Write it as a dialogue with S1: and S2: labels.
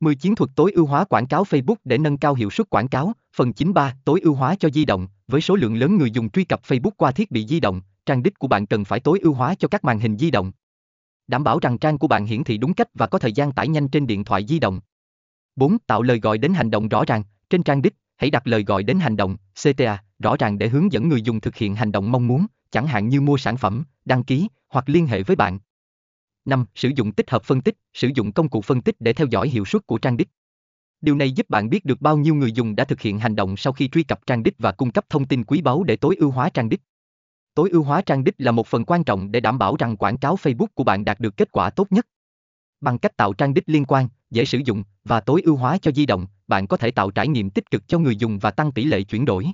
S1: 10 chiến thuật tối ưu hóa quảng cáo Facebook để nâng cao hiệu suất quảng cáo. Phần 93, tối ưu hóa cho di động. Với số lượng lớn người dùng truy cập Facebook qua thiết bị di động, trang đích của bạn cần phải tối ưu hóa cho các màn hình di động. Đảm bảo rằng trang của bạn hiển thị đúng cách và có thời gian tải nhanh trên điện thoại di động. 4. Tạo lời gọi đến hành động rõ ràng. Trên trang đích, hãy đặt lời gọi đến hành động, CTA, rõ ràng để hướng dẫn người dùng thực hiện hành động mong muốn, chẳng hạn như mua sản phẩm, đăng ký hoặc liên hệ với bạn. 5. Sử dụng tích hợp phân tích, sử dụng công cụ phân tích để theo dõi hiệu suất của trang đích. Điều này giúp bạn biết được bao nhiêu người dùng đã thực hiện hành động sau khi truy cập trang đích và cung cấp thông tin quý báu để tối ưu hóa trang đích. Tối ưu hóa trang đích là một phần quan trọng để đảm bảo rằng quảng cáo Facebook của bạn đạt được kết quả tốt nhất. Bằng cách tạo trang đích liên quan, dễ sử dụng và tối ưu hóa cho di động, bạn có thể tạo trải nghiệm tích cực cho người dùng và tăng tỷ lệ chuyển đổi.